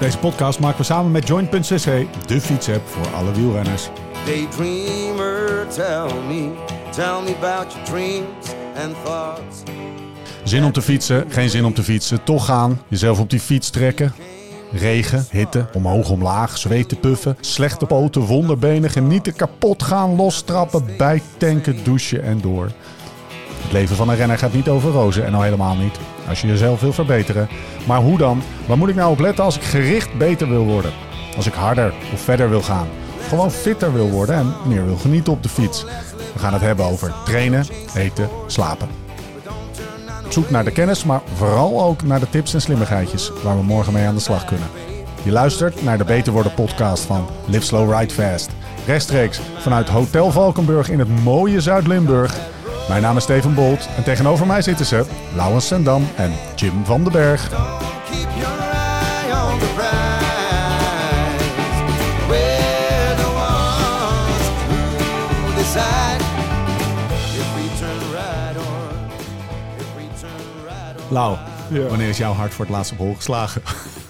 Deze podcast maken we samen met Joint.cc, de fietsapp voor alle wielrenners. Daydreamer, tell me, tell me about your dreams and thoughts. Zin om te fietsen, geen zin om te fietsen, toch gaan, jezelf op die fiets trekken. Regen, hitte, omhoog, omlaag, zweten, puffen, slechte poten, wonderbenen, genieten, kapot gaan, lostrappen, bijtanken, douchen en door. Het leven van een renner gaat niet over rozen en al helemaal niet als je jezelf wil verbeteren. Maar hoe dan? Waar moet ik nou op letten als ik gericht beter wil worden? Als ik harder of verder wil gaan? Gewoon fitter wil worden en meer wil genieten op de fiets. We gaan het hebben over trainen, eten, slapen. Zoek naar de kennis, maar vooral ook naar de tips en slimmigheidjes waar we morgen mee aan de slag kunnen. Je luistert naar de Beter Worden podcast van Live Slow Ride Fast. Rechtstreeks vanuit Hotel Valkenburg in het mooie Zuid-Limburg. Mijn naam is Steven Bolt en tegenover mij zitten ze Laurens Sendam en Jim van den Berg. Lau, wanneer is jouw hart voor het laatst op hol geslagen?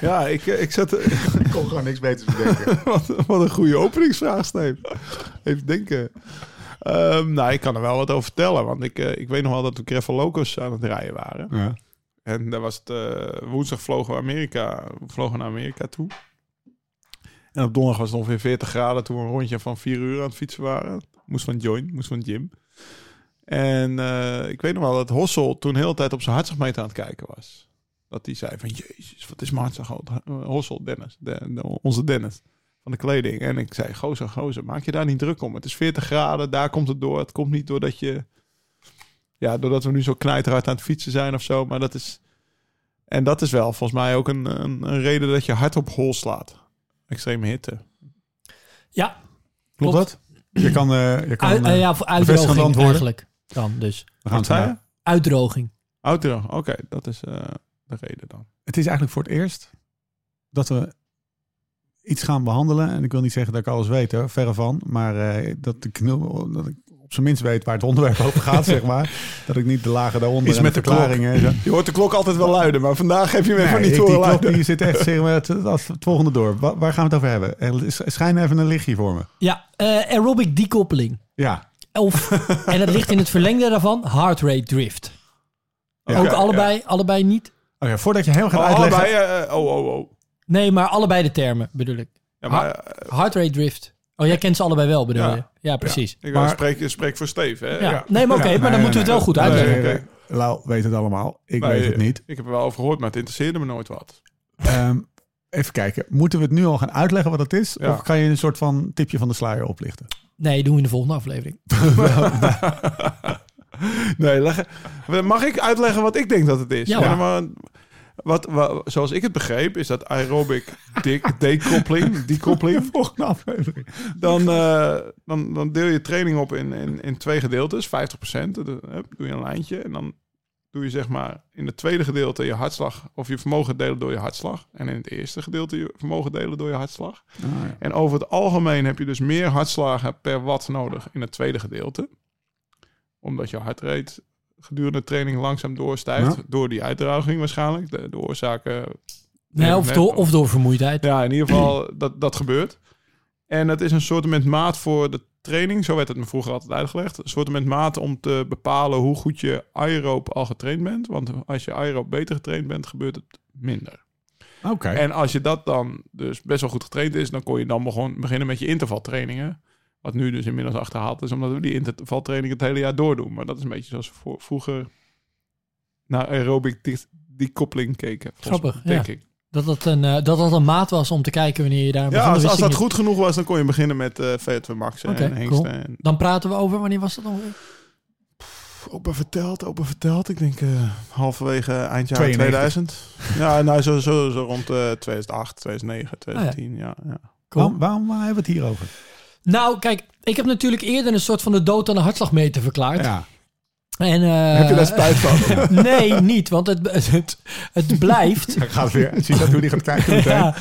Ja, ik, eh, ik zet... Ik kon gewoon niks beters bedenken. wat, wat een goede openingsvraag, Steve. Even denken. Ehm, nou, ik kan er wel wat over vertellen. Want ik, eh, ik weet nog wel dat we Gravel Locos aan het rijden waren. Ja. En daar was het... eh, woensdag vlogen we Amerika, we vlogen naar Amerika toe. En op donderdag was het ongeveer 40 graden toen we een rondje van 4 uur aan het fietsen waren. Moest van Join, moest van Jim. En eh, ik weet nog wel dat Hossel toen heel de tijd op zijn hartslagmeter aan het kijken was. Dat hij zei van, jezus, wat is mijn hartslag Hossel, Dennis, de, de- onze Dennis van de kleding. En ik zei, gozer, gozer, maak je daar niet druk om. Het is 40 graden, daar komt het door. Het komt niet doordat je... Ja, doordat we nu zo knijterhard aan het fietsen zijn of zo. Maar dat is... En dat is wel volgens mij ook een, een, een reden dat je hard op hol slaat. Extreme hitte. Ja, Klopt dat? Je kan, eh, je kan uit, eh, eh, ja voor uitdroging antwoorden. eigenlijk. Dan dus. we gaan Wat zei Uitdroging. Auto, oké, dat is eh, de reden dan. Het is eigenlijk voor het eerst dat we iets gaan behandelen. En ik wil niet zeggen dat ik alles weet, hoor, verre van. Maar eh, dat, ik, dat ik op zijn minst weet waar het onderwerp over gaat, zeg maar. Dat ik niet de lagen daaronder Iets en met de klok. verklaringen en zo. Je hoort de klok altijd wel luiden, maar vandaag heb je me even Nee, niet horen die klok luiden. die zit echt zeg maar, het, het, het volgende door. Wa- waar gaan we het over hebben? Er is- Schijn even een lichtje voor me. Ja, eh, aerobic decoupeling. Ja, Of, en het ligt in het verlengde daarvan, heart rate drift. Ja. Ook allebei, allebei niet? Oké, voordat je helemaal gaat Oh, uitleggen. allebei, eh, oh, oh, oh. Nee, maar allebei de termen bedoel ik. Ja, maar eh, Heart rate drift. Oh, jij kent ze allebei wel bedoel Ja. je? Ja, precies. ik Maar- spreek, spreek voor Steve, hè? Ja. Nee, maar oké, Ja, maar dan nee, moeten we het wel nee. goed uitleggen. nee, Nee, nee, Lau weet het allemaal. Ik Nee, weet het niet. Ik heb er wel over gehoord, maar het interesseerde me nooit wat. Ehm, even kijken. Moeten we het nu al gaan uitleggen wat het is? Ja. Of kan je een soort van tipje van de sluier oplichten? Nee, doen we in de volgende aflevering. nee, leg, mag ik uitleggen wat ik denk dat het is? Ja, maar wat, wa- zoals ik het begreep, is dat aerobic de- decoupeling, decoupeling Volgende aflevering. dan, eh, dan, dan deel je training op in, in, in twee gedeeltes, 50%. Dat, eh, doe je een lijntje en dan doe je zeg maar in het tweede gedeelte je hartslag of je vermogen delen door je hartslag. En in het eerste gedeelte je vermogen delen door je hartslag. En over het algemeen heb je dus meer hartslagen per watt nodig in het tweede gedeelte. Omdat je hartrate gedurende de training langzaam doorstijgt. Ja. Door die uitdroging waarschijnlijk. De, de oorzaken. Nee, of, door, of door vermoeidheid. Ja, in ieder geval, dat, dat gebeurt. En het is een soort met maat voor de training. Zo werd het me vroeger altijd uitgelegd. Een soort met maat om te bepalen hoe goed je aeroop al getraind bent. Want als je aeroop beter getraind bent, gebeurt het minder. Oké. En als je dat dan dus best wel goed getraind is, dan kon je dan begon, beginnen met je intervaltrainingen. Wat nu dus inmiddels achterhaald is, omdat we die intervaltraining het hele jaar doordoen. Maar dat is een beetje zoals we voor, vroeger naar aerobic de- decoupeling keken. volgens Grappig, mij, denk ja. ik. Dat dat, een, eh, dat dat een maat was om te kijken wanneer je daar Ja, als, als dat goed genoeg was, dan kon je beginnen met eh VO2 Max en Hengsten. cool. En, Dan praten we over, wanneer was dat dan? opa verteld, opa verteld. Ik denk eh, halverwege eind jaar 92. 2000. Ja, nou zo, zo, zo rond eh 2008, 2009, 2010. ja. Ja, Waarom, waarom hebben we het hier over? Nou, kijk, ik heb natuurlijk eerder een soort van de dood aan de hartslagmeter verklaard. Ja. En, eh, Heb je daar spijt van? Nee, niet, want het, het, het blijft. Ik ga het weer. Zie je dat hoe die gaat kijken? Ja.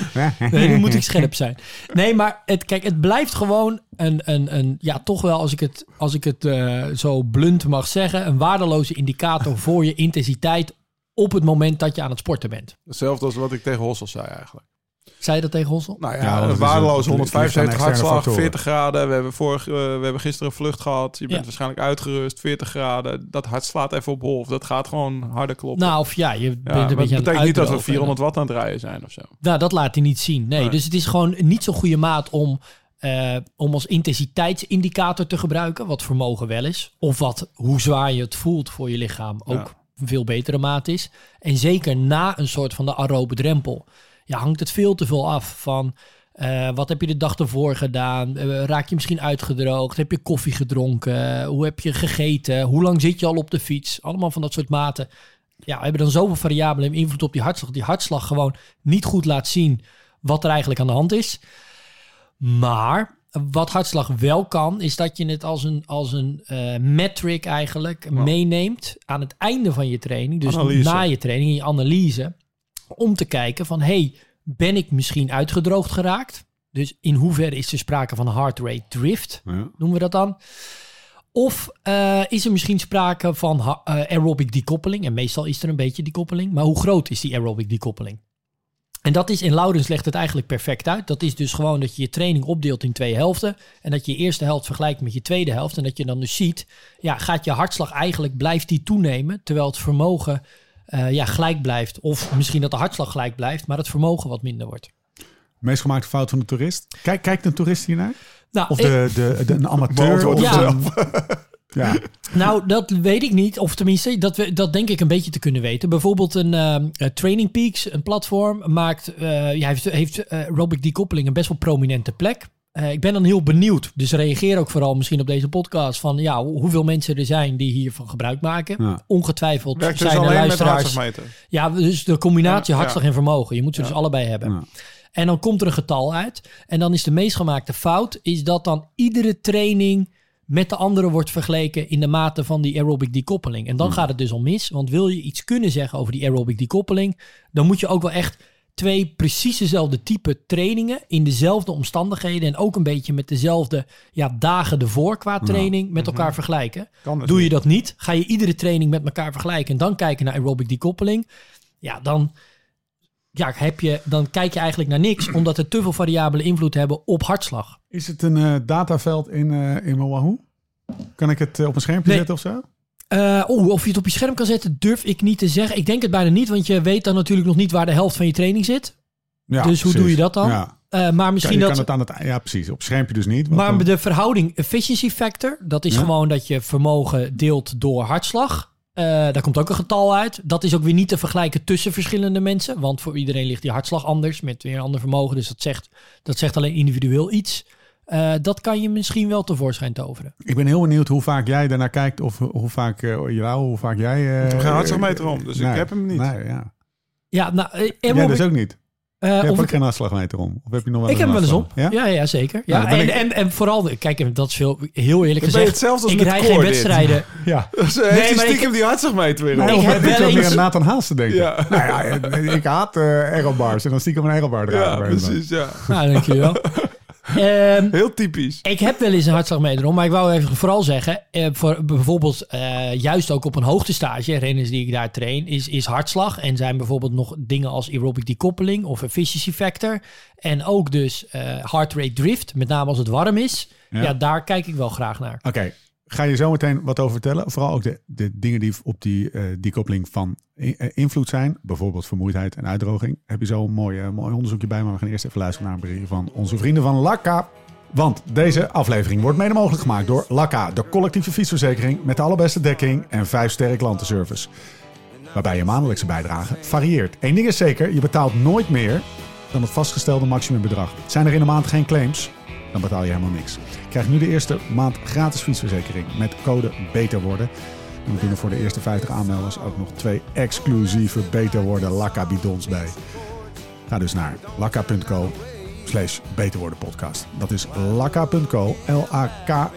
Nee, nu moet ik scherp zijn. Nee, maar het, kijk, het blijft gewoon een, een, een ja, toch wel, als ik het, als ik het eh, zo blunt mag zeggen, een waardeloze indicator voor je intensiteit op het moment dat je aan het sporten bent. Hetzelfde als wat ik tegen Hossel zei eigenlijk. Zei je dat tegen Hossel? Nou ja, Ja, waardeloos een- het ligt aan 175 externe hartslag, factoren. 40 graden. We hebben, vorig, eh, we hebben gisteren een vlucht gehad. Je bent Ja. waarschijnlijk uitgerust, 40 graden. Dat hart slaat even op hol. Dat gaat gewoon harder kloppen. Nou, of ja, je ja, bent een beetje aan het betekent niet dat we uitdrogen. 400 watt aan het rijden zijn of zo. Nou, dat laat hij niet zien. Nee, Nee. dus het is gewoon niet zo'n goede maat om, eh, om als intensiteitsindicator te gebruiken, wat vermogen wel is. Of wat, hoe zwaar je het voelt voor je lichaam ook een veel betere maat is. En zeker na een soort van de aerobe drempel, ja, hangt het veel te veel af van... eh, wat heb je de dag ervoor gedaan? Eh, raak je misschien uitgedroogd? Heb je koffie gedronken? hoe heb je gegeten? Hoe lang zit je al op de fiets? Allemaal van dat soort maten. Ja, we hebben dan zoveel variabelen in invloed op die hartslag. Die hartslag gewoon niet goed laat zien wat er eigenlijk aan de hand is. Maar wat hartslag wel kan, is dat je het als een, als een eh, metric eigenlijk meeneemt aan het einde van je training. Dus Analyse. na je training, in je analyse. Om te kijken van, hey, ben ik misschien uitgedroogd geraakt? Dus in hoeverre is er sprake van heart rate drift? Ja. noemen we dat dan. Of eh, is er misschien sprake van eh, aerobic decoupeling? En meestal is er een beetje decoupeling. Maar hoe groot is die aerobic decoupeling? En dat is in Laurens legt het eigenlijk perfect uit. Dat is dus gewoon dat je je training opdeelt in twee helften. En dat je je eerste helft vergelijkt met je tweede helft. En dat je dan dus ziet, ja, gaat je hartslag eigenlijk, blijft die toenemen. Terwijl het vermogen eh, ja, gelijk blijft. Of misschien dat de hartslag gelijk blijft, maar het vermogen wat minder wordt. Meest gemaakte fout van de toerist. Kijk, kijkt een toerist hiernaar? Nou, Of ik- de, de, de, een amateur? Of Ja. Nou, dat weet ik niet. Of tenminste, dat, we, dat denk ik een beetje te kunnen weten. Bijvoorbeeld een ehm, eh, Training Peaks, een platform, maakt, eh, ja, heeft, heeft aerobic decoupeling een best wel prominente plek. Eh, ik ben dan heel benieuwd. Dus reageer ook vooral misschien op deze podcast van ja, hoe- hoeveel mensen er zijn die hiervan gebruik maken. Ja. Ongetwijfeld Werkt dus zijn er met de luisteraars. Ja, dus de combinatie Ja, hartslag ja. en vermogen. Je moet ze Ja. dus allebei hebben. Ja. En dan komt er een getal uit. En dan is de meest gemaakte fout... is dat dan iedere training met de andere wordt vergeleken... in de mate van die aerobic decoupeling. En dan Hmm. gaat het dus al mis. Want wil je iets kunnen zeggen over die aerobic decoupeling... dan moet je ook wel echt twee precies dezelfde type trainingen... in dezelfde omstandigheden... en ook een beetje met dezelfde ja, dagen ervoor qua training... met elkaar vergelijken. Doe je dat niet, ga je iedere training met elkaar vergelijken... en dan kijken naar aerobic decoupeling... ja, dan ja, heb je, dan kijk je eigenlijk naar niks, omdat er te veel variabelen invloed hebben op hartslag. Is het een eh, dataveld in, eh in Wahoo? Kan ik het eh, op een schermpje Nee. zetten of zo? Eh, Oeh, of je het op je scherm kan zetten, durf ik niet te zeggen. Ik denk het bijna niet, want je weet dan natuurlijk nog niet waar de helft van je training zit. Ja, Dus hoe doe je dat dan? Ja. Eh, maar misschien je dat. kan het aan het, ja, precies. Op schermpje dus niet. Maar dan- de verhouding efficiency factor, dat is Ja. gewoon dat je vermogen deelt door hartslag. Eh, daar komt ook een getal uit. Dat is ook weer niet te vergelijken tussen verschillende mensen. Want voor iedereen ligt die hartslag anders met weer een ander vermogen. Dus dat zegt, dat zegt alleen individueel iets. Eh, dat kan je misschien wel tevoorschijn toveren. Ik ben heel benieuwd hoe vaak jij daarnaar kijkt. Of hoe vaak, eh jou, hoe vaak jij... eh, heb geen hartslagmeter om, dus ik heb hem niet. Nee, ja. Ja, nou, eh, Jij aerobic- dus ook niet. eh, Je hebt of ook ik, geen hartslagmeter om. Of heb je nog wel ik heb hem wel eens hartslag? op. Ja, ja, zeker. Ja, Nou, dan en, ik- en, en vooral, kijk, dat is veel, heel eerlijk gezegd. hetzelfde als Ik rij geen wedstrijden. Ja. Dus heeft Nee, hij maar ik- stiekem die hartslagmeter weer Nee, op. ik heb heb ik wel zo meer eens- aan Nathan Haas te denken. Ja. Nou ja, ik haat eh aerobars. En dan stiekem een aerobar dragen. Ja, precies, ja. Nou, dankjewel. Ehm, Heel typisch. Ik heb wel eens een hartslagmeter om, maar ik wou even vooral zeggen, eh, voor bijvoorbeeld eh, juist ook op een hoogtestage, renners die ik daar train, is, is hartslag en zijn bijvoorbeeld nog dingen als aerobic decoupeling of efficiency factor en ook dus eh heart rate drift, met name als het warm is. Ja. Ja, daar kijk ik wel graag naar. Oké, ga je zo meteen wat over vertellen? Vooral ook de, de dingen die op die eh decoupeling van eh, invloed zijn. Bijvoorbeeld vermoeidheid en uitdroging. Heb je zo een mooi, eh, mooi onderzoekje bij. Maar we gaan eerst even luisteren naar een bericht van onze vrienden van Lakka. Want deze aflevering wordt mede mogelijk gemaakt door Lakka. De collectieve fietsverzekering met de allerbeste dekking en 5 sterren klantenservice. Waarbij je maandelijkse bijdrage varieert. Eén ding is zeker, je betaalt nooit meer dan het vastgestelde maximumbedrag. Zijn er in de maand geen claims, dan betaal je helemaal niks. Krijg nu de eerste maand gratis fietsverzekering met code Beter Worden. En we doen er voor de eerste 50 aanmelders ook nog twee exclusieve Beter Worden Lakka bidons bij. Ga dus naar lakka.co slash Beter Worden podcast. Dat is lakka.co, L-A-K-A.co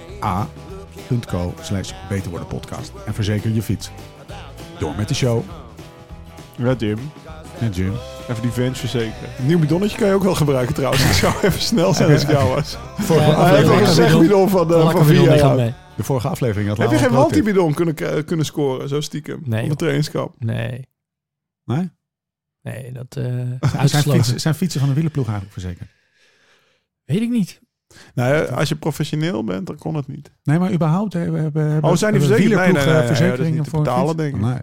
slash Beter Worden podcast. En verzeker je fiets. Door met de show. Ja, Jim. Ja, Jim. Even die vents verzekeren. Een nieuw bidonnetje kan je ook wel gebruiken trouwens. Ik zou even snel zijn als ik jou was. Vorige Ja, aflevering, een zegbidon van, de, van vier jaar. mee. de vorige aflevering had Heb je geen een multibidon kunnen, k- kunnen scoren, zo stiekem? Nee, Op een trainingskamp. Nee. Nee? Nee, dat eh Zijn fietsen, zijn fietsen van de wielerploeg eigenlijk verzekerd? Weet ik niet. Nou, als je professioneel bent, dan kon het niet. Nee, maar überhaupt hebben, hebben, hebben Oh, zijn die? Nee, nee, nee, nee, verzekeringen dat is niet te voor betalen, fietsen? denk ik. Nee.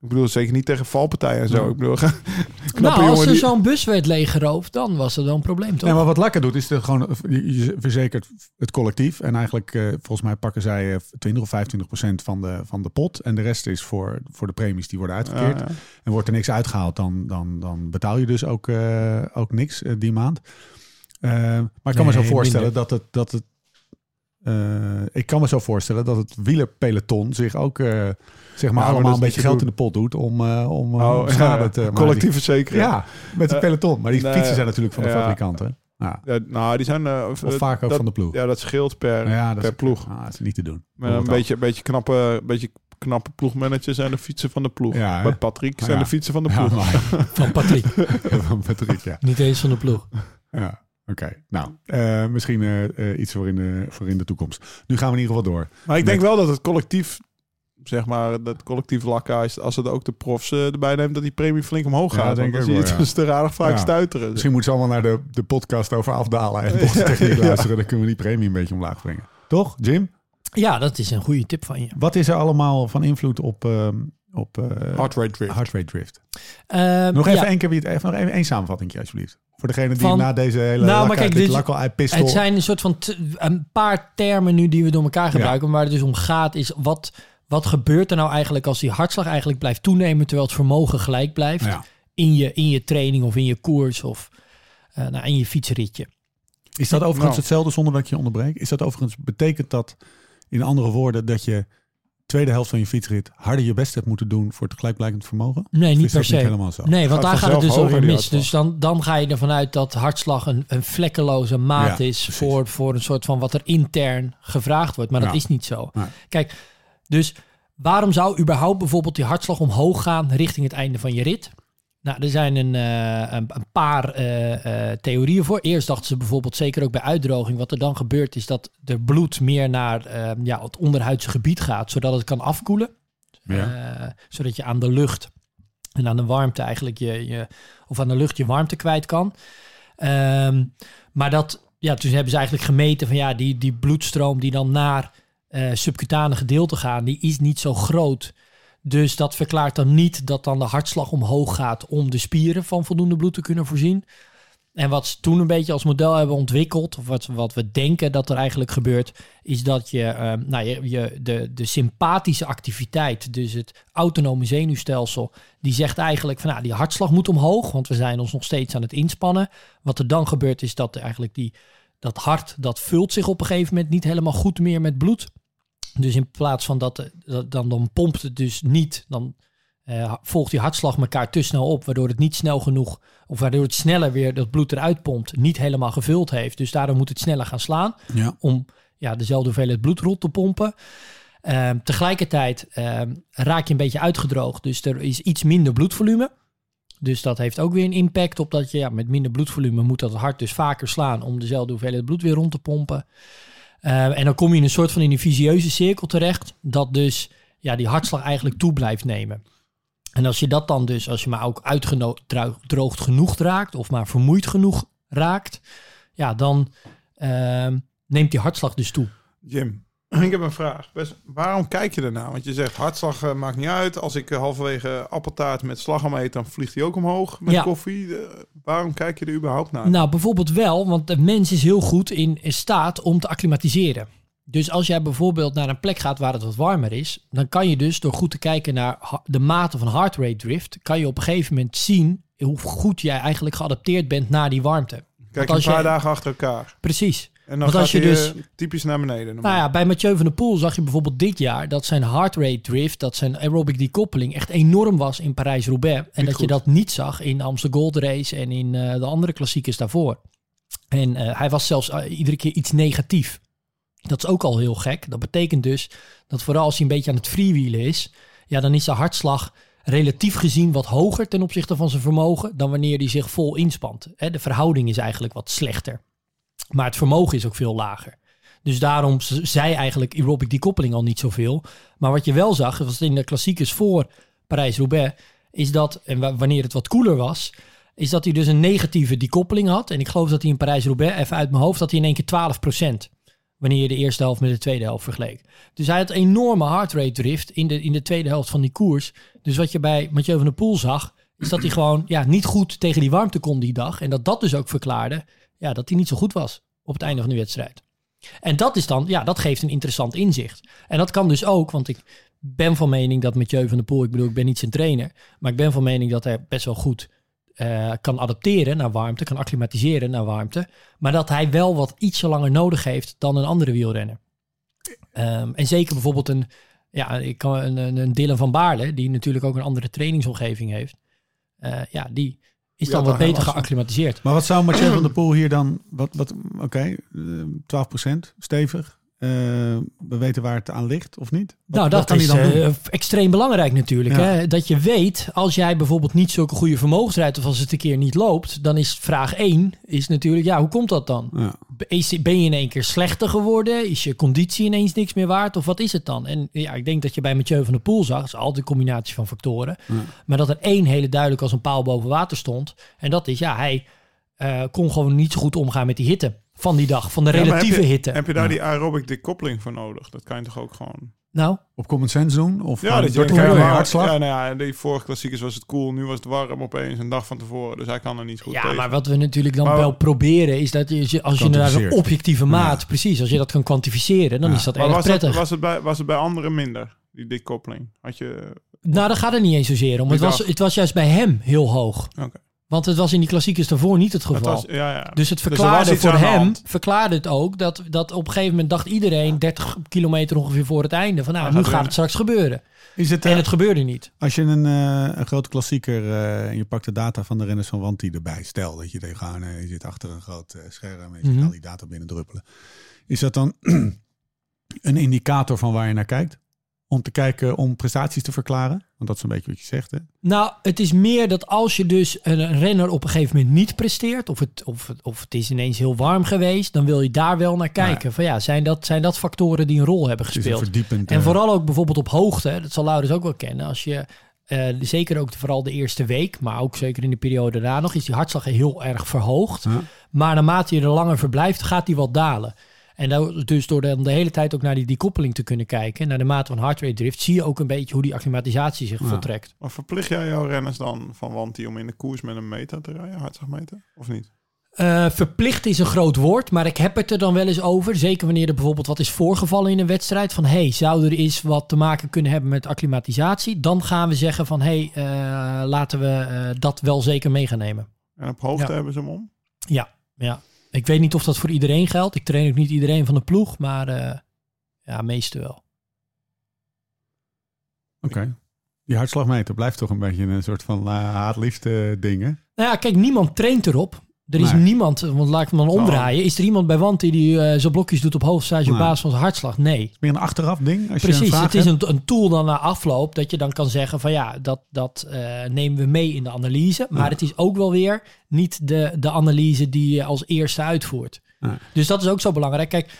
Ik bedoel, zeker niet tegen valpartijen en zo. Ja. Ik bedoel, knappe nou, als er die... zo'n bus werd leeggeroofd, dan was er wel een probleem, toch? Nee, maar wat lekker doet, is dat gewoon, je, je verzekert het collectief. En eigenlijk, eh, volgens mij pakken zij eh, 20 of 25 procent van de, van de pot. En de rest is voor, voor de premies die worden uitgekeerd. Ja, ja. En wordt er niks uitgehaald, dan, dan, dan betaal je dus ook, eh, ook niks eh, die maand. Eh, maar ik kan me zo voorstellen minder. dat het... Dat het eh, ik kan me zo voorstellen dat het wielerpeloton zich ook zeg maar maar allemaal een beetje te geld doen. in de pot doet om, eh, om eh, Oh, schade ja, te maar collectief verzekeren. Ja, met Eh, peloton. Maar die nee, fietsen zijn natuurlijk van de ja. fabrikanten. Ja. Ja, nou, die zijn... eh, Of eh, vaak ook dat, van de ploeg. Ja, dat scheelt per, ja, dat per is, ploeg. Ah, dat is niet te doen. Met een beetje, beetje, knappe, beetje knappe ploegmanager zijn de fietsen van de ploeg. Ja? Bij Patrick zijn Ja. de fietsen van de ploeg. Van Patrick. van Patrick, ja. niet eens van de ploeg. ja. Oké, nou, eh, misschien eh, eh, iets voor in, de, voor in de toekomst. Nu gaan we in ieder geval door. Maar ik denk Met- wel dat het collectief, zeg maar, dat collectief lakka is, als het ook de profs eh, erbij neemt, dat die premie flink omhoog Ja, gaat. denk ik dan zie je het dus te raar vaak Ja. stuiteren. Misschien moeten ze allemaal naar de, de podcast over afdalen en bochtentechniek Ja. luisteren. Dan kunnen we die premie een beetje omlaag brengen. Toch, Jim? Ja, dat is een goede tip van je. Wat is er allemaal van invloed op, ehm, op eh, Heart rate drift. heart rate drift? Ehm, Nog even ja, één keer wie het even nog even één samenvatting alsjeblieft. Voor degene die Van- na deze hele Nou, maar lakka- kijk, dit dit- lakko uit pistol. Het zijn een soort van een paar termen nu die we door elkaar gebruiken. Maar waar het dus om gaat is wat, wat gebeurt er nou eigenlijk als die hartslag eigenlijk blijft toenemen terwijl het vermogen gelijk blijft Ja. in, je, in je training of in je koers of eh, nou, in je fietsritje. Is dat overigens Nou. hetzelfde zonder dat ik je onderbreek? Is dat overigens, betekent dat in andere woorden dat je tweede helft van je fietsrit harder je best hebt moeten doen voor het gelijkblijkend vermogen? Nee, niet per niet se. helemaal zo? Nee, want Gaat daar gaat het dus die mis. Dus dan, dan ga je ervan uit dat hartslag een, een vlekkeloze maat Ja, is precies. voor, voor een soort van wat er intern gevraagd wordt. Maar dat is niet zo. Kijk, dus waarom zou überhaupt bijvoorbeeld die hartslag omhoog gaan richting het einde van je rit? Nou, er zijn een, eh, een, een paar eh, eh, theorieën voor. Eerst dachten ze bijvoorbeeld, zeker ook bij uitdroging, wat er dan gebeurt is dat er bloed meer naar eh, ja, het onderhuidse gebied gaat, zodat het kan afkoelen. Ja. Zodat je aan de lucht en aan de warmte eigenlijk je, je of aan de lucht je warmte kwijt kan. Ehm, maar dat, ja, toen hebben ze eigenlijk gemeten van ja, die, die bloedstroom die dan naar eh subcutane gedeelte gaan, die is niet zo groot. Dus dat verklaart dan niet dat dan de hartslag omhoog gaat om de spieren van voldoende bloed te kunnen voorzien. En wat ze toen een beetje als model hebben ontwikkeld, of wat, wat we denken dat er eigenlijk gebeurt, is dat je, eh, nou, je de, de sympathische activiteit, dus het autonome zenuwstelsel, die zegt eigenlijk van nou, die hartslag moet omhoog, want we zijn ons nog steeds aan het inspannen. Wat er dan gebeurt is dat eigenlijk die, dat hart, dat vult zich op een gegeven moment niet helemaal goed meer met bloed. Dus in plaats van dat, dat- dan, dan pompt het dus niet, dan eh, volgt die hartslag elkaar te snel op, waardoor het niet snel genoeg, of waardoor het sneller weer dat bloed eruit pompt, niet helemaal gevuld heeft. Dus daardoor moet het sneller gaan slaan Ja. om ja, dezelfde hoeveelheid bloed rond te pompen. Ehm, tegelijkertijd ehm, raak je een beetje uitgedroogd, dus er is iets minder bloedvolume. Dus dat heeft ook weer een impact op dat je ja, met minder bloedvolume moet dat hart dus vaker slaan om dezelfde hoeveelheid bloed weer rond te pompen. Ehm, en dan kom je in een soort van in een visieuze cirkel terecht, dat dus ja, die hartslag eigenlijk toe blijft nemen. En als je dat dan dus, als je maar ook uitgedroogd genoeg raakt, of maar vermoeid genoeg raakt, ja, dan ehm, neemt die hartslag dus toe. Jim, ik heb een vraag. Waarom kijk je ernaar? Want je zegt hartslag eh, maakt niet uit. Als ik eh, halverwege appeltaart met slagroom eet, dan vliegt hij ook omhoog met Ja. koffie. Eh, waarom kijk je er überhaupt naar? Nou, bijvoorbeeld wel, want de mens is heel goed in, in staat om te acclimatiseren. Dus als jij bijvoorbeeld naar een plek gaat waar het wat warmer is, dan kan je dus door goed te kijken naar de mate van heart rate drift, kan je op een gegeven moment zien hoe goed jij eigenlijk geadapteerd bent naar die warmte. Kijk een paar jij- dagen achter elkaar. Precies. En dan Want als je dus- eh, typisch naar beneden. Nou ja, bij Mathieu van der Poel zag je bijvoorbeeld dit jaar dat zijn heart rate drift, dat zijn aerobic decoupeling echt enorm was in Parijs-Roubaix. En Niet dat je dat niet zag in de Amsterdam Gold Race en in eh, de andere klassiekers daarvoor. En eh, hij was zelfs iedere keer iets negatief. Dat is ook al heel gek. Dat betekent dus dat vooral als hij een beetje aan het freewheelen is, ja, dan is de hartslag relatief gezien wat hoger ten opzichte van zijn vermogen dan wanneer hij zich vol inspant. Hè, de verhouding is eigenlijk wat slechter. Maar het vermogen is ook veel lager. Dus daarom zei eigenlijk aerobic decoupeling al niet zoveel. Maar wat je wel zag, was in de klassiekers voor Parijs-Roubaix... is dat, en wa- wanneer het wat koeler was, is dat hij dus een negatieve decoupeling had. En ik geloof dat hij in Parijs-Roubaix, even uit mijn hoofd, dat hij in één keer 12% wanneer je de eerste helft met de tweede helft vergeleek. Dus hij had enorme heart rate drift in de, in de tweede helft van die koers. Dus wat je bij Mathieu van der Poel zag, is dat hij gewoon ja, niet goed tegen die warmte kon die dag. En dat dat dus ook verklaarde ja, dat hij niet zo goed was op het einde van de wedstrijd. En dat is dan, ja, dat geeft een interessant inzicht. En dat kan dus ook, want ik ben van mening dat Mathieu van der Poel, ik bedoel, ik ben niet zijn trainer, maar ik ben van mening dat hij best wel goed eh, kan adapteren naar warmte, kan acclimatiseren naar warmte, maar dat hij wel wat ietsje langer nodig heeft dan een andere wielrenner. Ehm, en zeker bijvoorbeeld een, ja, ik kan een, een, Dylan van Baarle, die natuurlijk ook een andere trainingsomgeving heeft. Eh, ja, die is dan wat beter geacclimatiseerd. Maar wat zou Mathieu van der Poel hier dan... Wat, wat, Oké, eh, 12% stevig. Eh, we weten waar het aan ligt, of niet? Wat, nou, dat kan is dan eh, extreem belangrijk natuurlijk. Ja. Hè? Dat je weet, als jij bijvoorbeeld niet zulke goede vermogens rijdt... of als het een keer niet loopt, dan is vraag 1 is natuurlijk... ja, hoe komt dat dan? Ja. Is, ben je in één keer slechter geworden? Is je conditie ineens niks meer waard? Of wat is het dan? En ja, ik denk dat je bij Mathieu van der Poel zag... is altijd een combinatie van factoren... maar dat er één hele duidelijk als een paal boven water stond. En dat is, ja, hij eh, kon gewoon niet zo goed omgaan met die hitte van die dag. Van de Ja, relatieve heb je, hitte. Heb je daar die aerobic decoupeling voor nodig? Dat kan je toch ook gewoon... Nou, Op common sense doen? Of Ja, gewoon dat door je wel- hartslag? Ja, nou ja, die vorige klassiekers was het koel. Nu was het warm opeens een dag van tevoren. Dus hij kan er niet goed Ja, tegen. maar wat we natuurlijk dan Maar- wel proberen is dat je, als je naar een objectieve maat, precies, als je dat kan kwantificeren, dan Ja. is dat Maar erg was het, prettig. was, het bij, was het bij anderen minder, die decoupeling? Had je... Nou, daar gaat het niet eens zozeer om. Het was, het was juist bij hem heel hoog. Oké. Want het was in die klassiekers daarvoor niet het Het geval. was, ja, ja. dus het was verklaarde voor hem, verklaarde het ook dat, dat op een gegeven moment dacht iedereen 30 kilometer ongeveer voor het einde van nou, nu gaat het straks gebeuren. Is het, En eh, het gebeurde niet. Als je een, eh, een grote klassieker eh, en je pakt de data van de renners van Wanti erbij. Stel dat je tegenaan, je zit achter een groot scherm en je ziet Mhm. al die data binnen druppelen. Is dat dan een indicator van waar je naar kijkt? Om te kijken om prestaties te verklaren? Want dat is een beetje wat je zegt, hè? Nou, het is meer dat als je dus een, renner op een gegeven moment niet presteert, of het, of, het, of het is ineens heel warm geweest, dan wil je daar wel naar kijken. Van ja, zijn dat, zijn dat factoren die een rol hebben gespeeld? En eh, vooral ook bijvoorbeeld op hoogte, dat zal Laurens ook wel kennen. Als je, eh, zeker ook vooral de eerste week, maar ook zeker in de periode daarna nog, is die hartslag heel erg verhoogd. Maar naarmate je er langer verblijft, gaat die wat dalen. En dus door dan de hele tijd ook naar die decoupeling te kunnen kijken, naar de mate van heart rate drift, zie je ook een beetje hoe die acclimatisatie zich Ja. voltrekt. Maar verplicht jij jouw renners dan van Wanti om in de koers met een meter te rijden, hartslagmeter? Of niet? Eh, verplicht is een groot woord, maar ik heb het er dan wel eens over. Zeker wanneer er bijvoorbeeld wat is voorgevallen in een wedstrijd. Van hey, zou er eens wat te maken kunnen hebben met acclimatisatie? Dan gaan we zeggen van hey, eh, laten we eh, dat wel zeker mee gaan nemen. En op hoogte Ja. hebben ze hem om? Ja, ja. Ik weet niet of dat voor iedereen geldt. Ik train ook niet iedereen van de ploeg, maar eh, ja, meeste wel. Oké. Die hartslagmeter blijft toch een beetje een soort van uh, haat-liefde ding, hè? Nou ja, kijk, niemand traint erop. Er is niemand, want laat ik hem dan omdraaien. Is er iemand bij Wanty die eh zijn blokjes doet op hoofdstage op Nee. basis van zijn hartslag? Nee. Meer een achteraf ding? Als Precies, het is een, een tool dan na afloop dat je dan kan zeggen van ja, dat, dat eh, nemen we mee in de analyse. Maar Ja. het is ook wel weer niet de, de analyse die je als eerste uitvoert. Dus dat is ook zo belangrijk. Kijk,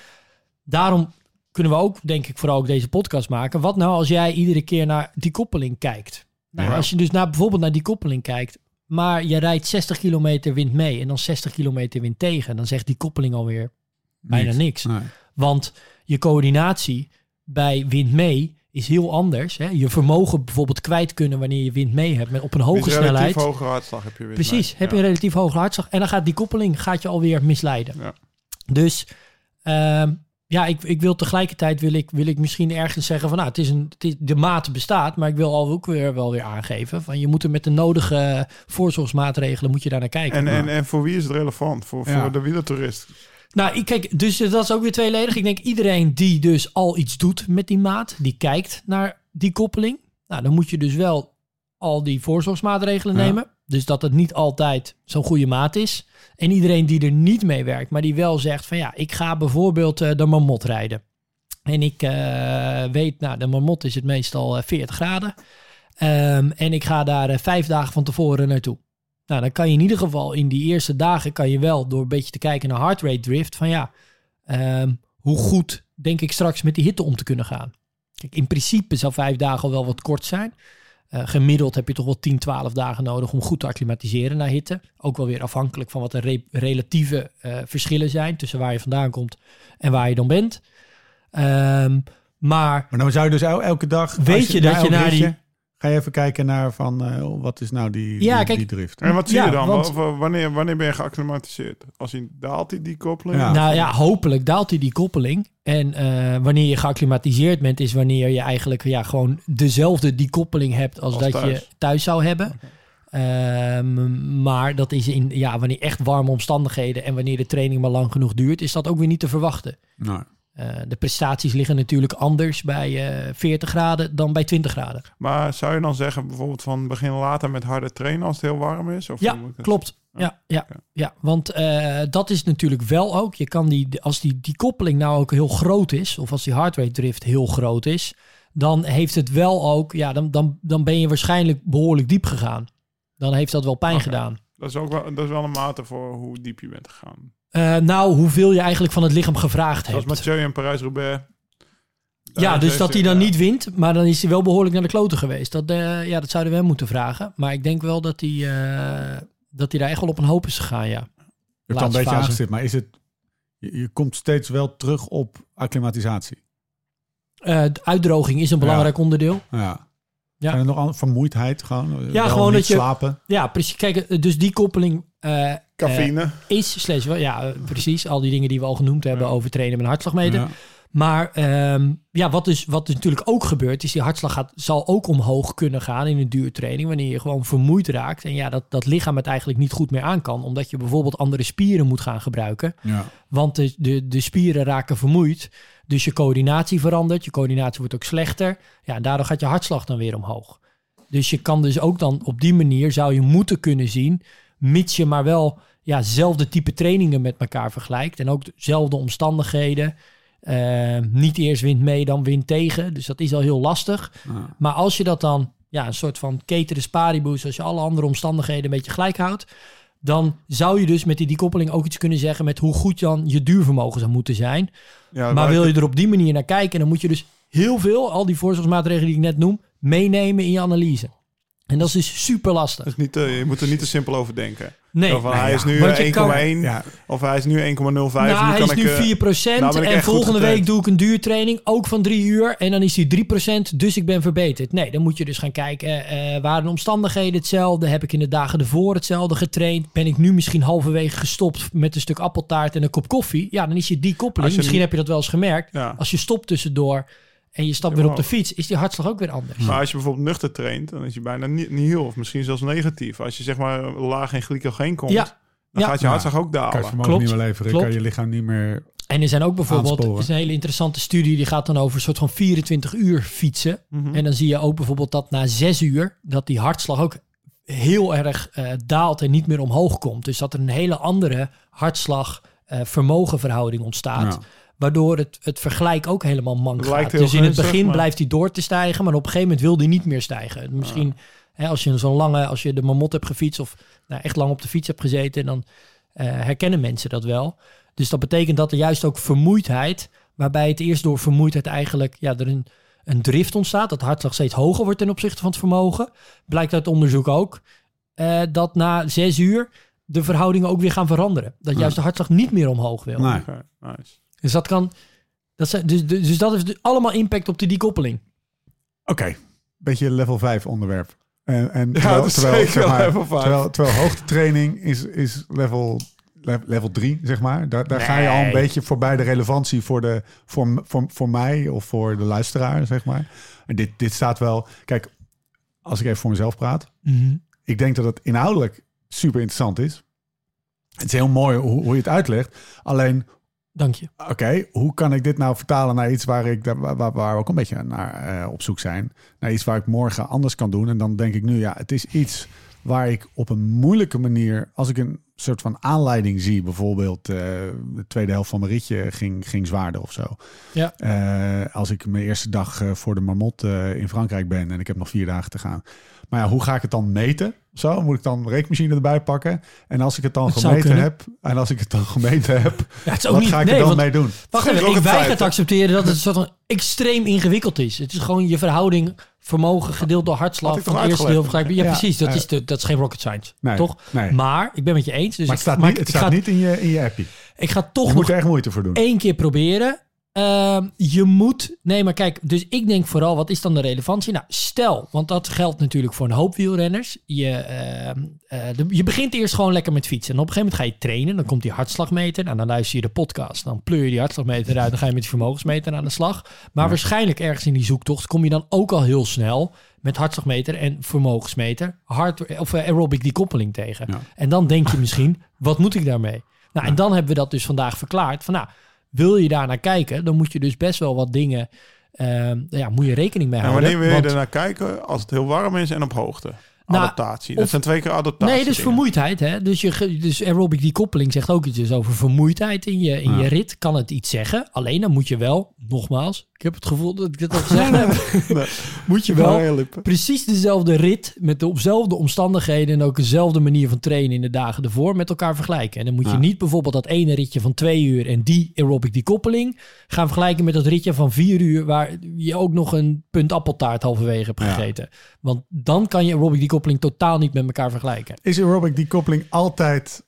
daarom kunnen we ook, denk ik, vooral ook deze podcast maken. Wat nou als jij iedere keer naar die koppeling kijkt? Nou, Ja. Als je dus naar, bijvoorbeeld naar die koppeling kijkt, maar je rijdt 60 kilometer wind mee en dan 60 kilometer wind tegen, dan zegt die koppeling alweer bijna niks. Nee. Want je coördinatie bij wind mee is heel anders. Hè? Je vermogen bijvoorbeeld kwijt kunnen wanneer je wind mee hebt met op een hoge snelheid. relatief hogere hartslag heb je weer. Precies, mee. heb je Ja. een relatief hoge hartslag. En dan gaat die koppeling gaat je alweer misleiden. Ja. Dus ehm, ja, ik, ik wil tegelijkertijd wil ik, wil ik misschien ergens zeggen van nou, het is een, het is, de maat bestaat, maar ik wil al ook weer wel weer aangeven van je moet er met de nodige voorzorgsmaatregelen moet je daar naar kijken. En, en, en voor wie is het relevant? Voor, Ja. voor de wielertoerist. Nou, ik kijk, dus dat is ook weer tweeledig. Ik denk iedereen die dus al iets doet met die maat, die kijkt naar die koppeling. Nou, dan moet je dus wel al die voorzorgsmaatregelen Ja. nemen. Dus dat het niet altijd zo'n goede maat is. En iedereen die er niet mee werkt, maar die wel zegt van ja, ik ga bijvoorbeeld eh, de marmot rijden. En ik eh, weet, nou, de marmot is het meestal eh, 40 graden. Ehm, en ik ga daar eh, vijf dagen van tevoren naartoe. Nou, dan kan je in ieder geval in die eerste dagen kan je wel door een beetje te kijken naar heart rate drift van ja, ehm, hoe goed denk ik straks met die hitte om te kunnen gaan. Kijk, in principe zou vijf dagen al wel wat kort zijn. Eh, gemiddeld heb je toch wel 10, 12 dagen nodig om goed te acclimatiseren naar hitte. Ook wel weer afhankelijk van wat de re- relatieve eh, verschillen zijn tussen waar je vandaan komt en waar je dan bent. Ehm, maar Maar dan zou je dus el- elke dag... Weet als je dat je naar die- Ga je even kijken naar van, eh, wat is nou die, Ja, die, kijk- die drift? En wat zie Ja, je dan? want- wanneer, wanneer ben je geacclimatiseerd? Als hij daalt hij die koppeling? Ja. Nou ja, hopelijk daalt hij die koppeling. En eh, wanneer je geacclimatiseerd bent, is wanneer je eigenlijk ja, gewoon dezelfde die koppeling hebt als, Als dat thuis. je thuis zou hebben. Ehm, maar dat is in ja, wanneer echt warme omstandigheden en wanneer de training maar lang genoeg duurt, is dat ook weer niet te verwachten. Nou, Eh, de prestaties liggen natuurlijk anders bij eh 40 graden dan bij 20 graden. Maar zou je dan zeggen bijvoorbeeld van begin later met harde trainen als het heel warm is? Of Ja, het- klopt. Ja, ja, ja. want eh, dat is natuurlijk wel ook. Je kan die, als die, die koppeling nou ook heel groot is, of als die heart rate drift heel groot is, dan heeft het wel ook, ja, dan, dan, dan ben je waarschijnlijk behoorlijk diep gegaan. Dan heeft dat wel pijn gedaan. Dat is ook wel, dat is wel een mate voor hoe diep je bent gegaan. Eh, nou, hoeveel je eigenlijk van het lichaam gevraagd Zoals hebt. Mathieu in Parijs-Roubaix. Ja, Daar dus heeft dat hij dan ja. niet wint, maar dan is hij wel behoorlijk naar de kloten geweest. Dat, eh, ja, dat zouden we hem moeten vragen. Maar ik denk wel dat hij, eh, dat hij daar echt wel op een hoop is gegaan, ja. je hebt al een beetje aangestipt, maar is het... Je, je komt steeds wel terug op acclimatisatie. Eh, de uitdroging is een belangrijk onderdeel. Ja. Ja. En er nog andere vermoeidheid gewoon? Ja, Wel gewoon niet dat je- slapen? Ja, precies. Kijk, eh, dus die koppeling eh, Cafeïne. eh, is slash wel, ja, precies. Al die dingen die we al genoemd hebben Ja. over trainen met een hartslagmeter. Ja. Maar ehm, ja, wat dus, wat dus natuurlijk ook gebeurt, is die hartslag gaat, zal ook omhoog kunnen gaan in een duurtraining. Wanneer je gewoon vermoeid raakt. En ja, dat, dat lichaam het eigenlijk niet goed meer aan kan. Omdat je bijvoorbeeld andere spieren moet gaan gebruiken. Ja. Want de, de, de spieren raken vermoeid. Dus je coördinatie verandert. Je coördinatie wordt ook slechter. Ja, en daardoor gaat je hartslag dan weer omhoog. Dus je kan dus ook dan op die manier zou je moeten kunnen zien. Mits je maar wel ja, zelfde type trainingen met elkaar vergelijkt. En ook dezelfde omstandigheden. Eh, niet eerst wind mee, dan wind tegen. Dus dat is al heel lastig. Ja. Maar als je dat dan, ja, een soort van ceteris paribus, als je alle andere omstandigheden een beetje gelijk houdt, dan zou je dus met die dekoppeling ook iets kunnen zeggen met hoe goed dan je duurvermogen zou moeten zijn. Ja, maar waar wil je er op die manier naar kijken, dan moet je dus heel veel, al die voorzorgsmaatregelen die ik net noem, meenemen in je analyse. En dat is dus super lastig. Niet, te- je moet er niet te simpel over denken. Nee, Zo van, Nou hij ja, is nu want je 1,1 Ja. of hij is nu 1,05. nou, hij kan is ik, nu eh, 4% nou ben ik en volgende week doe ik een duurtraining, ook van drie uur. En dan is hij 3%, dus ik ben verbeterd. Nee, dan moet je dus gaan kijken, eh waren de omstandigheden hetzelfde? Heb ik in de dagen ervoor hetzelfde getraind? Ben ik nu misschien halverwege gestopt met een stuk appeltaart en een kop koffie? Ja, dan is je die koppeling, je misschien nu- heb je dat wel eens gemerkt. Ja. Als je stopt tussendoor en je stapt Ja, weer op de fiets, is die hartslag ook weer anders. Maar als je bijvoorbeeld nuchter traint, dan is je bijna niet nihil of misschien zelfs negatief. Als je zeg maar laag in glycogeen komt, Ja. dan Ja. gaat je hartslag ook Kan je dalen. vermogen Klopt, niet meer leveren, klopt. kan je lichaam niet meer... En er zijn ook bijvoorbeeld, Aansporen. er is een hele interessante studie, die gaat dan over een soort van 24 uur fietsen. Mhm. En dan zie je ook bijvoorbeeld dat na zes uur, dat die hartslag ook heel erg eh, daalt en niet meer omhoog komt. Dus dat er een hele andere hartslag-vermogenverhouding ontstaat. Ja. Waardoor het, het vergelijk ook helemaal mank Het gaat. heel Dus in het begin maar- blijft hij door te stijgen, maar op een gegeven moment wil hij niet meer stijgen. Misschien hè, als je zo'n lange, als je de mamot hebt gefietst of nou, echt lang op de fiets hebt gezeten, dan eh, herkennen mensen dat wel. Dus dat betekent dat er juist ook vermoeidheid, waarbij het eerst door vermoeidheid eigenlijk ja, er een, een drift ontstaat, dat de hartslag steeds hoger wordt ten opzichte van het vermogen. Blijkt uit onderzoek ook eh, dat na zes uur de verhoudingen ook weer gaan veranderen. Dat Ja. juist de hartslag niet meer omhoog wil. Nee. Nice. Dus dat kan. Dat zijn, dus, dus, dus dat heeft dus allemaal impact op de dekoppeling. Oké, beetje level 5 onderwerp. En, en Ja, terwijl, dat is terwijl, zeker zeg maar, level 5. terwijl, terwijl hoogtetraining is, is level, le- level 3, zeg maar. Daar, daar ga je al een beetje voorbij de relevantie voor, de, voor, voor, voor mij of voor de luisteraar, zeg maar. En dit, dit staat wel... Kijk, als ik even voor mezelf praat. Ik denk dat het inhoudelijk super interessant is. Het is heel mooi hoe, hoe je het uitlegt. Alleen, Dank je. Oké, hoe kan ik dit nou vertalen naar iets waar ik waar, waar, we ook een beetje naar eh, op zoek zijn? Naar iets waar ik morgen anders kan doen. En dan denk ik nu, ja, het is iets waar ik op een moeilijke manier, als ik een soort van aanleiding zie, bijvoorbeeld eh, de tweede helft van mijn ritje ging, ging zwaarder of zo. Ja. Eh, als ik mijn eerste dag eh, voor de Marmot eh, in Frankrijk ben en ik heb nog vier dagen te gaan. Maar ja, hoe ga ik het dan meten? Zo, moet ik dan een rekenmachine erbij pakken? En als ik het dan Dat gemeten heb, en als ik het dan gemeten heb, Ja, het is ook wat niet. ga ik nee, er dan want, mee doen? Wacht even, ik weiger te accepteren dat het een soort van extreem ingewikkeld is. Het is gewoon je verhouding vermogen gedeeld door hartslag van het eerste deel vergelijkbaar. Ja, Ja, precies. Dat, is de, dat is geen rocket science. Nee, toch? nee. Maar ik ben met je eens. Dus maar het staat, niet, het ik, staat ga, niet in je, in je appie. ik ga toch Je nog moet er echt moeite voor doen. één keer proberen. Ehm, je moet, nee, maar kijk, dus ik denk vooral, wat is dan de relevantie? Nou, stel, want dat geldt natuurlijk voor een hoop wielrenners. Je, ehm, eh, de- je begint eerst gewoon lekker met fietsen. En op een gegeven moment ga je trainen. Dan komt die hartslagmeter. Nou, dan luister je de podcast. Dan pleur je die hartslagmeter eruit. Dan ga je met die vermogensmeter aan de slag. Maar waarschijnlijk ergens in die zoektocht kom je dan ook al heel snel met hartslagmeter en vermogensmeter hard, of eh, aerobic decoupeling tegen. Ja. En dan denk je misschien, wat moet ik daarmee? Nou, en dan hebben we dat dus vandaag verklaard. Van nou, wil je daar naar kijken, dan moet je dus best wel wat dingen, ehm, ja, moet je rekening mee En houden. wanneer wil je Want- er naar kijken? Als het heel warm is en op hoogte. Nou, adaptatie. Dat of- zijn twee keer adaptatie. Nee, dus dingen. vermoeidheid. Hè? Dus, je, dus aerobic decoupeling zegt ook iets dus over vermoeidheid in je, in Ja. je rit. Kan het iets zeggen. Alleen dan moet je wel, nogmaals, ik heb het gevoel dat ik dit al gezegd heb. moet je wel precies dezelfde rit met dezelfde omstandigheden en ook dezelfde manier van trainen in de dagen ervoor met elkaar vergelijken. En dan moet je Ja. niet bijvoorbeeld dat ene ritje van twee uur en die aerobic decoupeling gaan vergelijken met dat ritje van vier uur waar je ook nog een punt appeltaart halverwege hebt Ja. gegeten. Want dan kan je aerobic decoupeling totaal niet met elkaar vergelijken. Is aerobic decoupeling altijd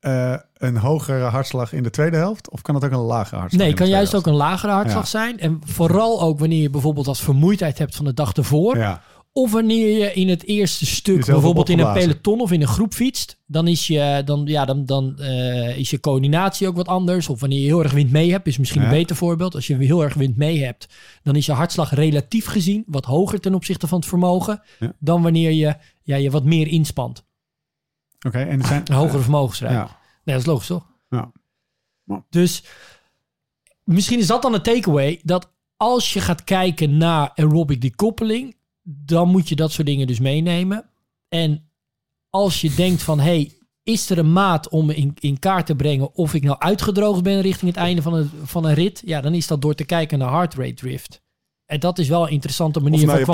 eh, een hogere hartslag in de tweede helft? Of kan het ook een lagere hartslag Nee, de kan juist ook een lagere hartslag Ja. zijn. En vooral ook wanneer je bijvoorbeeld wat vermoeidheid hebt van de dag ervoor. Ja, Of wanneer je in het eerste stuk, Jezelf bijvoorbeeld in een peloton of in een groep fietst, dan is je, dan, ja, dan, dan, eh, is je coördinatie ook wat anders. Of wanneer je heel erg wind mee hebt, is misschien Ja. een beter voorbeeld. Als je heel erg wind mee hebt, dan is je hartslag relatief gezien wat hoger ten opzichte van het vermogen. Ja. Dan wanneer je ja, je wat meer inspant. Oké. En zijn Een hogere vermogensrijd. Ja. Nee, dat is logisch toch? Ja. Ja. Dus misschien is dat dan een takeaway. Dat als je gaat kijken naar aerobic decoupeling, dan moet je dat soort dingen dus meenemen. En als je denkt van, hey, is er een maat om in, in kaart te brengen of ik nou uitgedroogd ben richting het einde van een, van een rit? Ja, dan is dat door te kijken naar heart rate drift. En dat is wel een interessante manier van je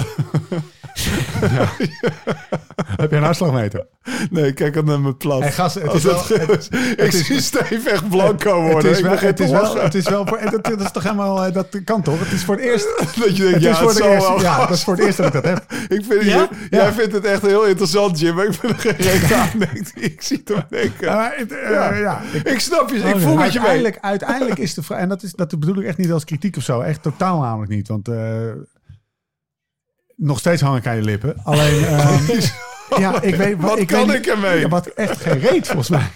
kwantificeren. Heb je een hartslagmeter? Nee, kijk dan naar mijn plas. Hey, gast, het Als is wel- het- ik is- zie Steve echt blanco Het worden. is Ik wel, het is wel, het is wel voor, dat, dat is toch helemaal, eh, dat kan toch? Het is voor het eerst. Dat je denkt, Het ja, is voor het wel. ja, dat is voor het eerst dat ik dat heb. Ik vind, Ja? je- Jij vindt het echt heel interessant, Jim. Maar ik vind er geen reet aan. Ik zie het denken. Maar het, eh, Ja. ja. Ik snap je. Ik voel met je mee. uiteindelijk, is de vraag, en dat, is, dat bedoel ik echt niet als kritiek of zo, echt totaal namelijk niet. Want eh, nog steeds hang ik aan je lippen. Alleen, ehm, ja, ik weet Wat ik kan weet, ik ermee? Ja, wat echt geen reet volgens mij.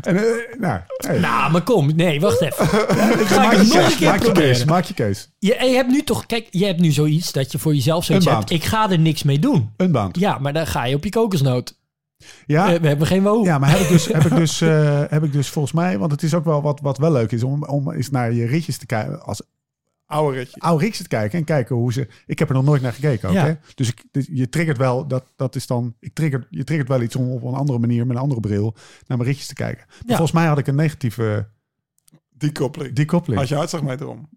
En, eh, nou, hey. nou, maar kom. Nee, wacht even. Ga maak ik je het nog keus, een keer maak je keus, proberen. maak je keus. Je, je hebt nu toch, kijk, je hebt nu zoiets dat je voor jezelf zoiets Een hebt. Ik ga er niks mee doen. Een band. Ja, maar dan ga je op je kokosnoot. Ja, Eh, we hebben geen woon. Ja, maar heb ik dus, heb ik dus, eh, heb ik dus volgens mij, want het is ook wel wat, wat wel leuk is om, om eens naar je ritjes te kijken, als Oude ritje. oude ritjes te kijken en kijken hoe ze. Ik heb er nog nooit naar gekeken, ook, Ja. hè? Dus, ik, dus je triggert wel, dat, dat is dan, ik trigger, je triggert wel iets om op een andere manier met een andere bril naar mijn ritjes te kijken. Ja. volgens mij had ik een negatieve Die koppeling. Had je hartslagmeter om.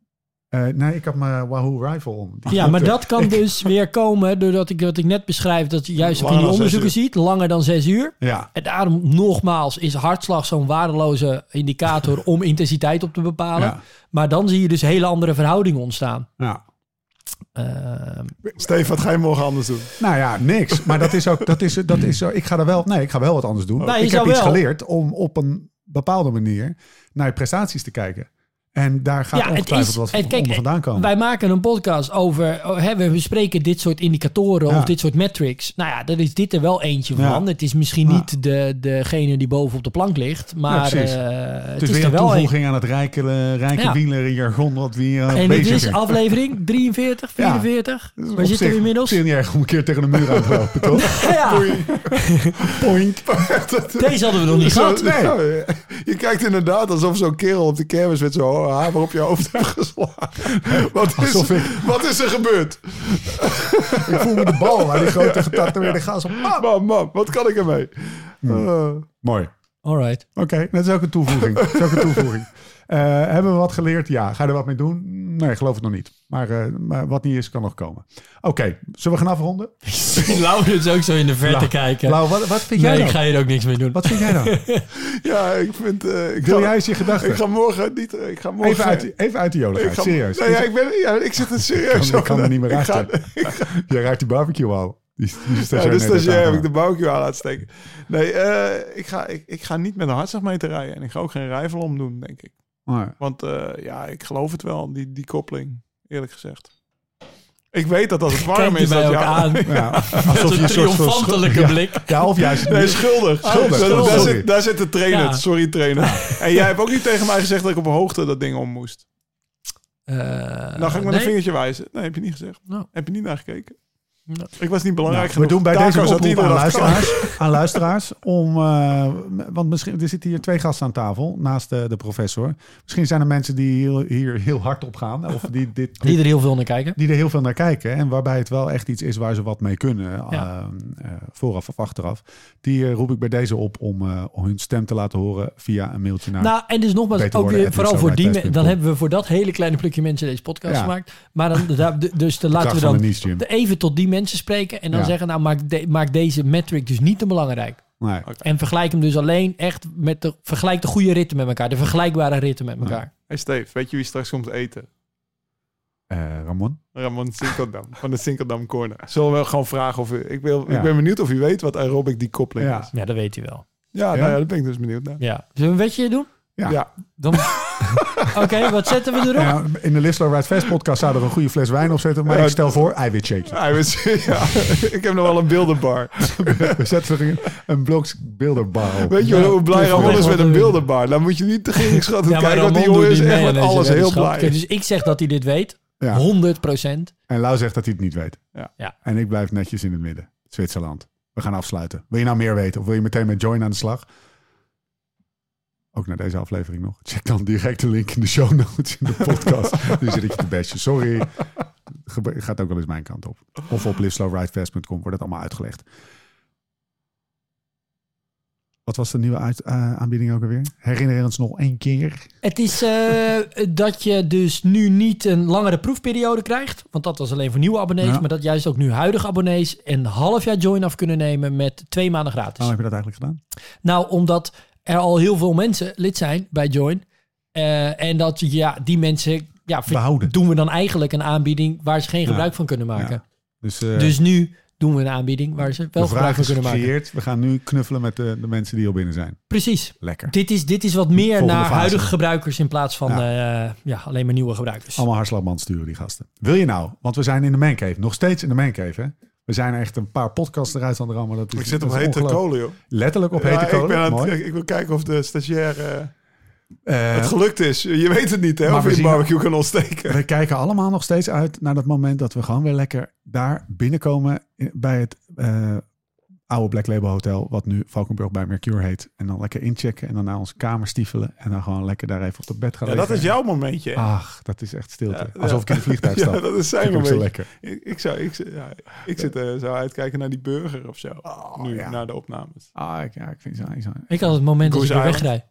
Eh, nee, ik had mijn Wahoo Rifle om. Die Ja, maar dat kan dus weer komen doordat ik wat ik net beschrijf, dat je juist ook in die onderzoeken ziet, langer dan zes uur. Ja, En daarom nogmaals is hartslag zo'n waardeloze indicator om intensiteit op te bepalen. Ja. Maar dan zie je dus hele andere verhoudingen ontstaan. ja. Ehm, Steve, wat ga je morgen anders doen? Nou ja, niks. Maar dat is ook, dat is, dat is. Ik ga er wel, nee, ik ga wel wat anders doen. Nou, ik heb iets wel- geleerd om op een bepaalde manier naar je prestaties te kijken. En daar gaat Ja, het ongetwijfeld is- wat het- kijk, onder vandaan komen. Wij maken een podcast over, oh, hè, we bespreken dit soort indicatoren Ja. of dit soort metrics. Nou ja, daar is dit er wel eentje Ja. van. Het is misschien niet de, degene die boven op de plank ligt, maar eh, het het is is weer er een wel een. toevoeging aan het rijke, eh, rijke Ja. wielerjargon wat we hier En dit is aflevering 43, Ja. 44. Dat is Waar zitten we inmiddels? op zich niet erg om een keer tegen de muur aan te lopen, toch? Ja, Poink. deze hadden we nog niet gehad. Nee. Je kijkt inderdaad alsof zo'n kerel op de kermis met zo'n hamer op je hoofd heeft geslagen. Wat is, ik- wat is er gebeurd? Ik voel me de bal waar die grote getatoeëerde gas op. Ah, Man, man, wat kan ik ermee? Eh, Mooi. Alright. Oké, dat is ook een toevoeging. dat is ook een toevoeging. Eh, hebben we wat geleerd? Ja. Ga je er wat mee doen? Nee, geloof het nog niet. Maar, eh, maar wat niet is, kan nog komen. Oké, zullen we gaan afronden? Laurens ook zo in de verte Lau- kijken. Lau, wat, wat vind jij nee, dan? ik ga hier ook niks mee doen. Wat vind jij dan? Ja, ik vind... eh, ik Wil ga, jij eens je gedachten? Ik ga morgen niet... Ik ga morgen... Even uit, even uit de ik joligheid, ga, serieus. Nee, ja, ik, ben, ja, ik zit er serieus ik kan, ik kan er niet meer raken. Jij raakt die barbecue al. Die, die Ja, dus stagiair heb ik de barbecue aan laten steken. Nee, eh, ik, ga, ik, ik ga niet met een hartslagmeter rijden. En ik ga ook geen rijvelom doen, denk ik. Want eh, ja, ik geloof het wel, die, die koppeling. Eerlijk gezegd. Ik weet dat als het warm is... dat ook ja, aan. Ja, alsof je een een soort van triomfantelijke blik. Ja, ja, of juist Nee, schuldig. Schuldig, Daar- schuldig, Daar, zit, daar zit de trainer. Ja. Sorry, trainer. En jij hebt ook niet tegen mij gezegd dat ik op hoogte dat ding om moest. Eh, Nou ga ik met nee. een vingertje wijzen. Nee, heb je niet gezegd. Nou. Heb je niet naar gekeken. Ik was niet belangrijk Nou, we doen bij deze oproep aan luisteraars, aan luisteraars om, eh, want misschien er zitten hier twee gasten aan tafel naast de, de professor. Misschien zijn er mensen die hier, hier heel hard op gaan of die dit, Die er heel veel naar kijken. die er heel veel naar kijken en waarbij het wel echt iets is waar ze wat mee kunnen, Ja. eh, vooraf of achteraf. Die eh, roep ik bij deze op om, eh, om hun stem te laten horen via een mailtje naar. Nou, en dus nogmaals, ook weer, vooral voor die dan hebben we voor dat hele kleine plukje mensen deze podcast Ja. gemaakt. Maar dan, dus dan laten we dan even tot die mensen spreken en dan Ja. zeggen, nou maak, de- maak deze metric dus niet te belangrijk. Nee. En vergelijk hem dus alleen echt met de, vergelijk de goede ritten met elkaar, de vergelijkbare ritten met elkaar. Hey Steve, weet je wie straks komt eten? Eh, Ramon? Ramon Sinkeldam van de Sinkeldam Corner. Zullen we gewoon vragen of u... Ik, wil, Ja. ik ben benieuwd of u weet wat aerobic decouplling Ja. is. Ja, dat weet hij wel. Ja, Ja? Nou ja, daar ben ik dus benieuwd naar. Ja. Zullen we een wetje doen? Ja. Ja. Dan... Oké, wat zetten we erop? Ja, in de Listler Ride Fest podcast zou er een goede fles wijn op zitten, maar Ja, ik stel voor eiwitshake. Was- ja, ik heb nog wel een beeldenbar. We zetten er een, een bloks beelderbar op. Weet je Ja, hoe blij Ramon is met een beeldenbar? Dan moet je niet te geringschattend Ja, maar kijken, want die jongen doet is echt met alles heel blij. Dus ik zeg dat hij dit weet. Ja. 100 procent. En Lau zegt dat hij het niet weet. Ja. Ja. En ik blijf netjes in het midden. Zwitserland. We gaan afsluiten. Wil je nou meer weten? Of wil je meteen met Join aan de slag? Ook naar deze aflevering nog. Check dan direct de link in de show notes in de podcast. nu zit ik je te bestje. Sorry. Gaat ook wel eens mijn kant op. Of op liveslowridefast.com wordt het allemaal uitgelegd. Wat was de nieuwe uit, eh, aanbieding ook alweer? Herinner ons nog één keer. Het is eh, dat je dus nu niet een langere proefperiode krijgt. Want dat was alleen voor nieuwe abonnees. Ja. Maar dat juist ook nu huidige abonnees een half jaar join af kunnen nemen met twee maanden gratis. Waarom heb je dat eigenlijk gedaan? Nou, omdat er al heel veel mensen lid zijn bij Join. Eh, en dat ja, die mensen ja, Behouden. doen we dan eigenlijk een aanbieding waar ze geen Ja. gebruik van kunnen maken. Ja. Dus, eh, Dus nu doen we een aanbieding waar ze wel gebruik van kunnen maken. We gaan nu knuffelen met de, de mensen die al binnen zijn. Precies. Lekker. Dit is, dit is wat meer Volgende naar fase. huidige gebruikers in plaats van Ja. ja. ja, alleen maar nieuwe gebruikers. Allemaal hartslagband sturen die gasten. Wil je nou? Want we zijn in de mancave. Nog steeds in de mancave. Hè? We zijn echt een paar podcasts eruit aan de rammen. Dat is, Ik zit op hete kolen, joh. Letterlijk op Ja, hete ik, kolen. ben aan het- ik wil kijken of de stagiair eh, Eh, het gelukt is. Je weet het niet, hè? Of we je een barbecue kan ontsteken. we kijken allemaal nog steeds uit naar dat moment dat we gewoon weer lekker daar binnenkomen bij het eh, oude Black Label Hotel, wat nu Valkenburg bij Mercure heet. En dan lekker inchecken en dan naar onze kamer stiefelen en dan gewoon lekker daar even op het bed gaan Ja, dat is jouw momentje. Ach, dat is echt stilte. Ja, ja. Alsof ik in een vliegtuig sta. Ja, dat is zijn momentje. lekker. Ik, ik, zou, ik, ja, ik zit eh, zo uitkijken naar die burger of zo. nu, ja. na de opnames. Ah, ik, ja, ik vind zo. zo. Ik had het moment dat ik weer wegrijd.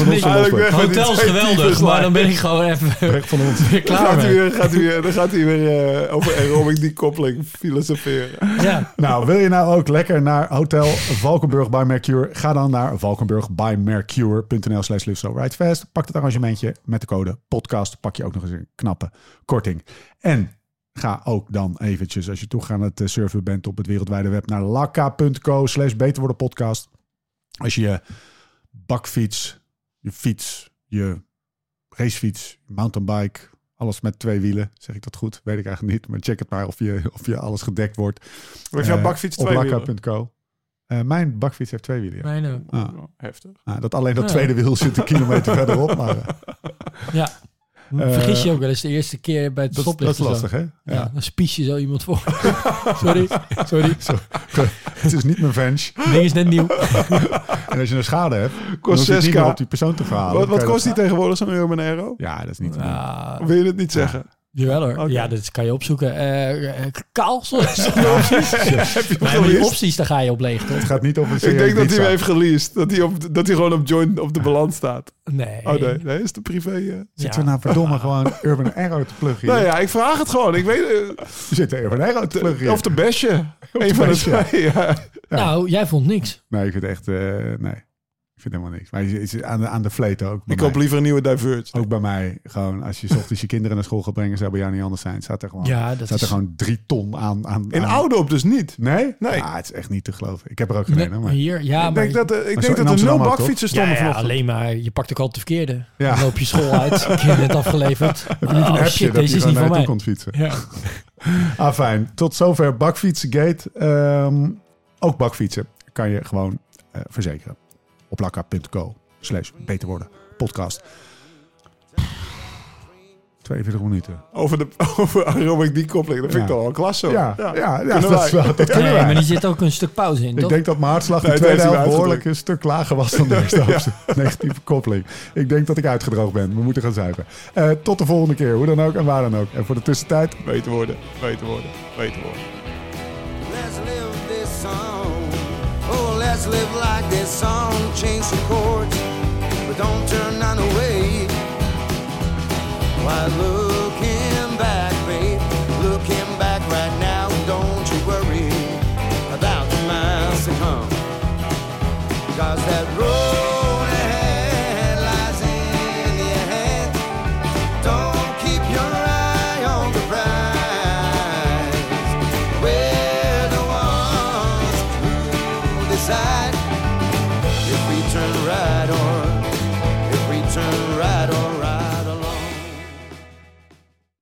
Die Hotel is geweldig, maar dan ben ik gewoon even Weg van ons. weer Dan klaar gaat weer, gaat hij weer, dan gaat hij weer eh, over aerobic decouplling filosoferen. Ja. Nou, wil je nou ook lekker naar Hotel Valkenburg by Mercure? Ga dan naar valkenburgbymercure.nl slash live slow ride fast. Pak het arrangementje met de code podcast. Pak je ook nog eens een knappe korting. En ga ook dan eventjes, als je toch aan het eh, surfen bent op het wereldwijde web, naar lakka.co slash beter worden podcast. Als je je bakfiets, je fiets, je racefiets, je mountainbike, alles met twee wielen, zeg ik dat goed? Weet ik eigenlijk niet, maar check het maar of je, of je alles gedekt wordt. Heeft jouw Eh, bakfiets op twee wielen? Eh, mijn bakfiets heeft twee wielen. ja. Mijn ook. Ah. Oh, Heftig. Ah, dat alleen dat Ja. tweede wiel zit een kilometer verderop. Maar eh, Ja. Vergis je ook wel eens de eerste keer bij het dat, dat is stoplicht. zo. lastig, hè? Ja. dan spies je zo iemand voor. sorry, sorry. Het is niet mijn venge. Ding is net nieuw. En als je een schade hebt, Kost hoef je het niet 6k. meer op die persoon te verhalen. Wat, je kost die tegenwoordig zo'n euro een aero? Ja, dat is niet. Ja, Wil je het niet zeggen? Jawel hoor. Ja, dat kan je opzoeken. Eh eh, kaal, zonder zonder opties. Maar die opties, daar ga je op leeg, toch? Het gaat niet op een Ik denk dat hij hem heeft geleased. Dat hij, op, dat hij gewoon op join op de balans staat. Nee. Oh nee, nee, is de privé. eh. Zitten we nou verdomme gewoon Urban Arrow te pluggen hier? Nou ja, ik vraag het gewoon. Ik weet We zitten Urban Arrow te pluggen hier. Of de bestje. Een van de twee. Ja. Nou, jij vond niks. Nee, ik vind echt... eh, nee, ik vind helemaal niks. Maar je is aan de, aan de vleet ook. Ik koop liever een nieuwe Diverge. Ook bij mij. Gewoon, als je 's ochtends je kinderen naar school gaat brengen, zou bij jou niet anders zijn. Staat er gewoon, Ja, dat staat is... er gewoon drie ton aan. aan In aan- oude op dus niet. Nee? Nee. Ja, het is echt niet te geloven. Ik heb er ook Nee, gereden. maar... hier, ja, ik maar... denk dat, eh, ik denk dat er nul bakfietsen ja, stonden ja, vanochtend. alleen maar, je pakt ook al te verkeerde. Ja. Dan loop je school uit, kind net afgeleverd. Heb je niet een oh appje shit, deze is niet van mij. komt fietsen? Ja. Ah, fijn. Tot zover Bakfietsgate. Ehm ook bakfietsen kan je gewoon eh, verzekeren. Op lakka.co slash beter worden podcast. 42 minuten. Over, de, over aerobic decouplingen. Dat vind ik Ja. toch wel klasse. hoor. Ja, ja, ja, Kunnen dat, is wel, dat kunnen Nee, wij. maar die zit ook een stuk pauze in, Ik toch? denk dat mijn hartslag Nee, de tweede helft behoorlijk een stuk lager was dan de eerste helft. Negatieve koppeling. Ik denk dat ik uitgedroogd ben. We moeten gaan zuipen. Eh, tot de volgende keer. Hoe dan ook en waar dan ook. En voor de tussentijd, Beter worden, beter worden, beter worden. Live like this song, change some chords, but don't turn none away. Why look?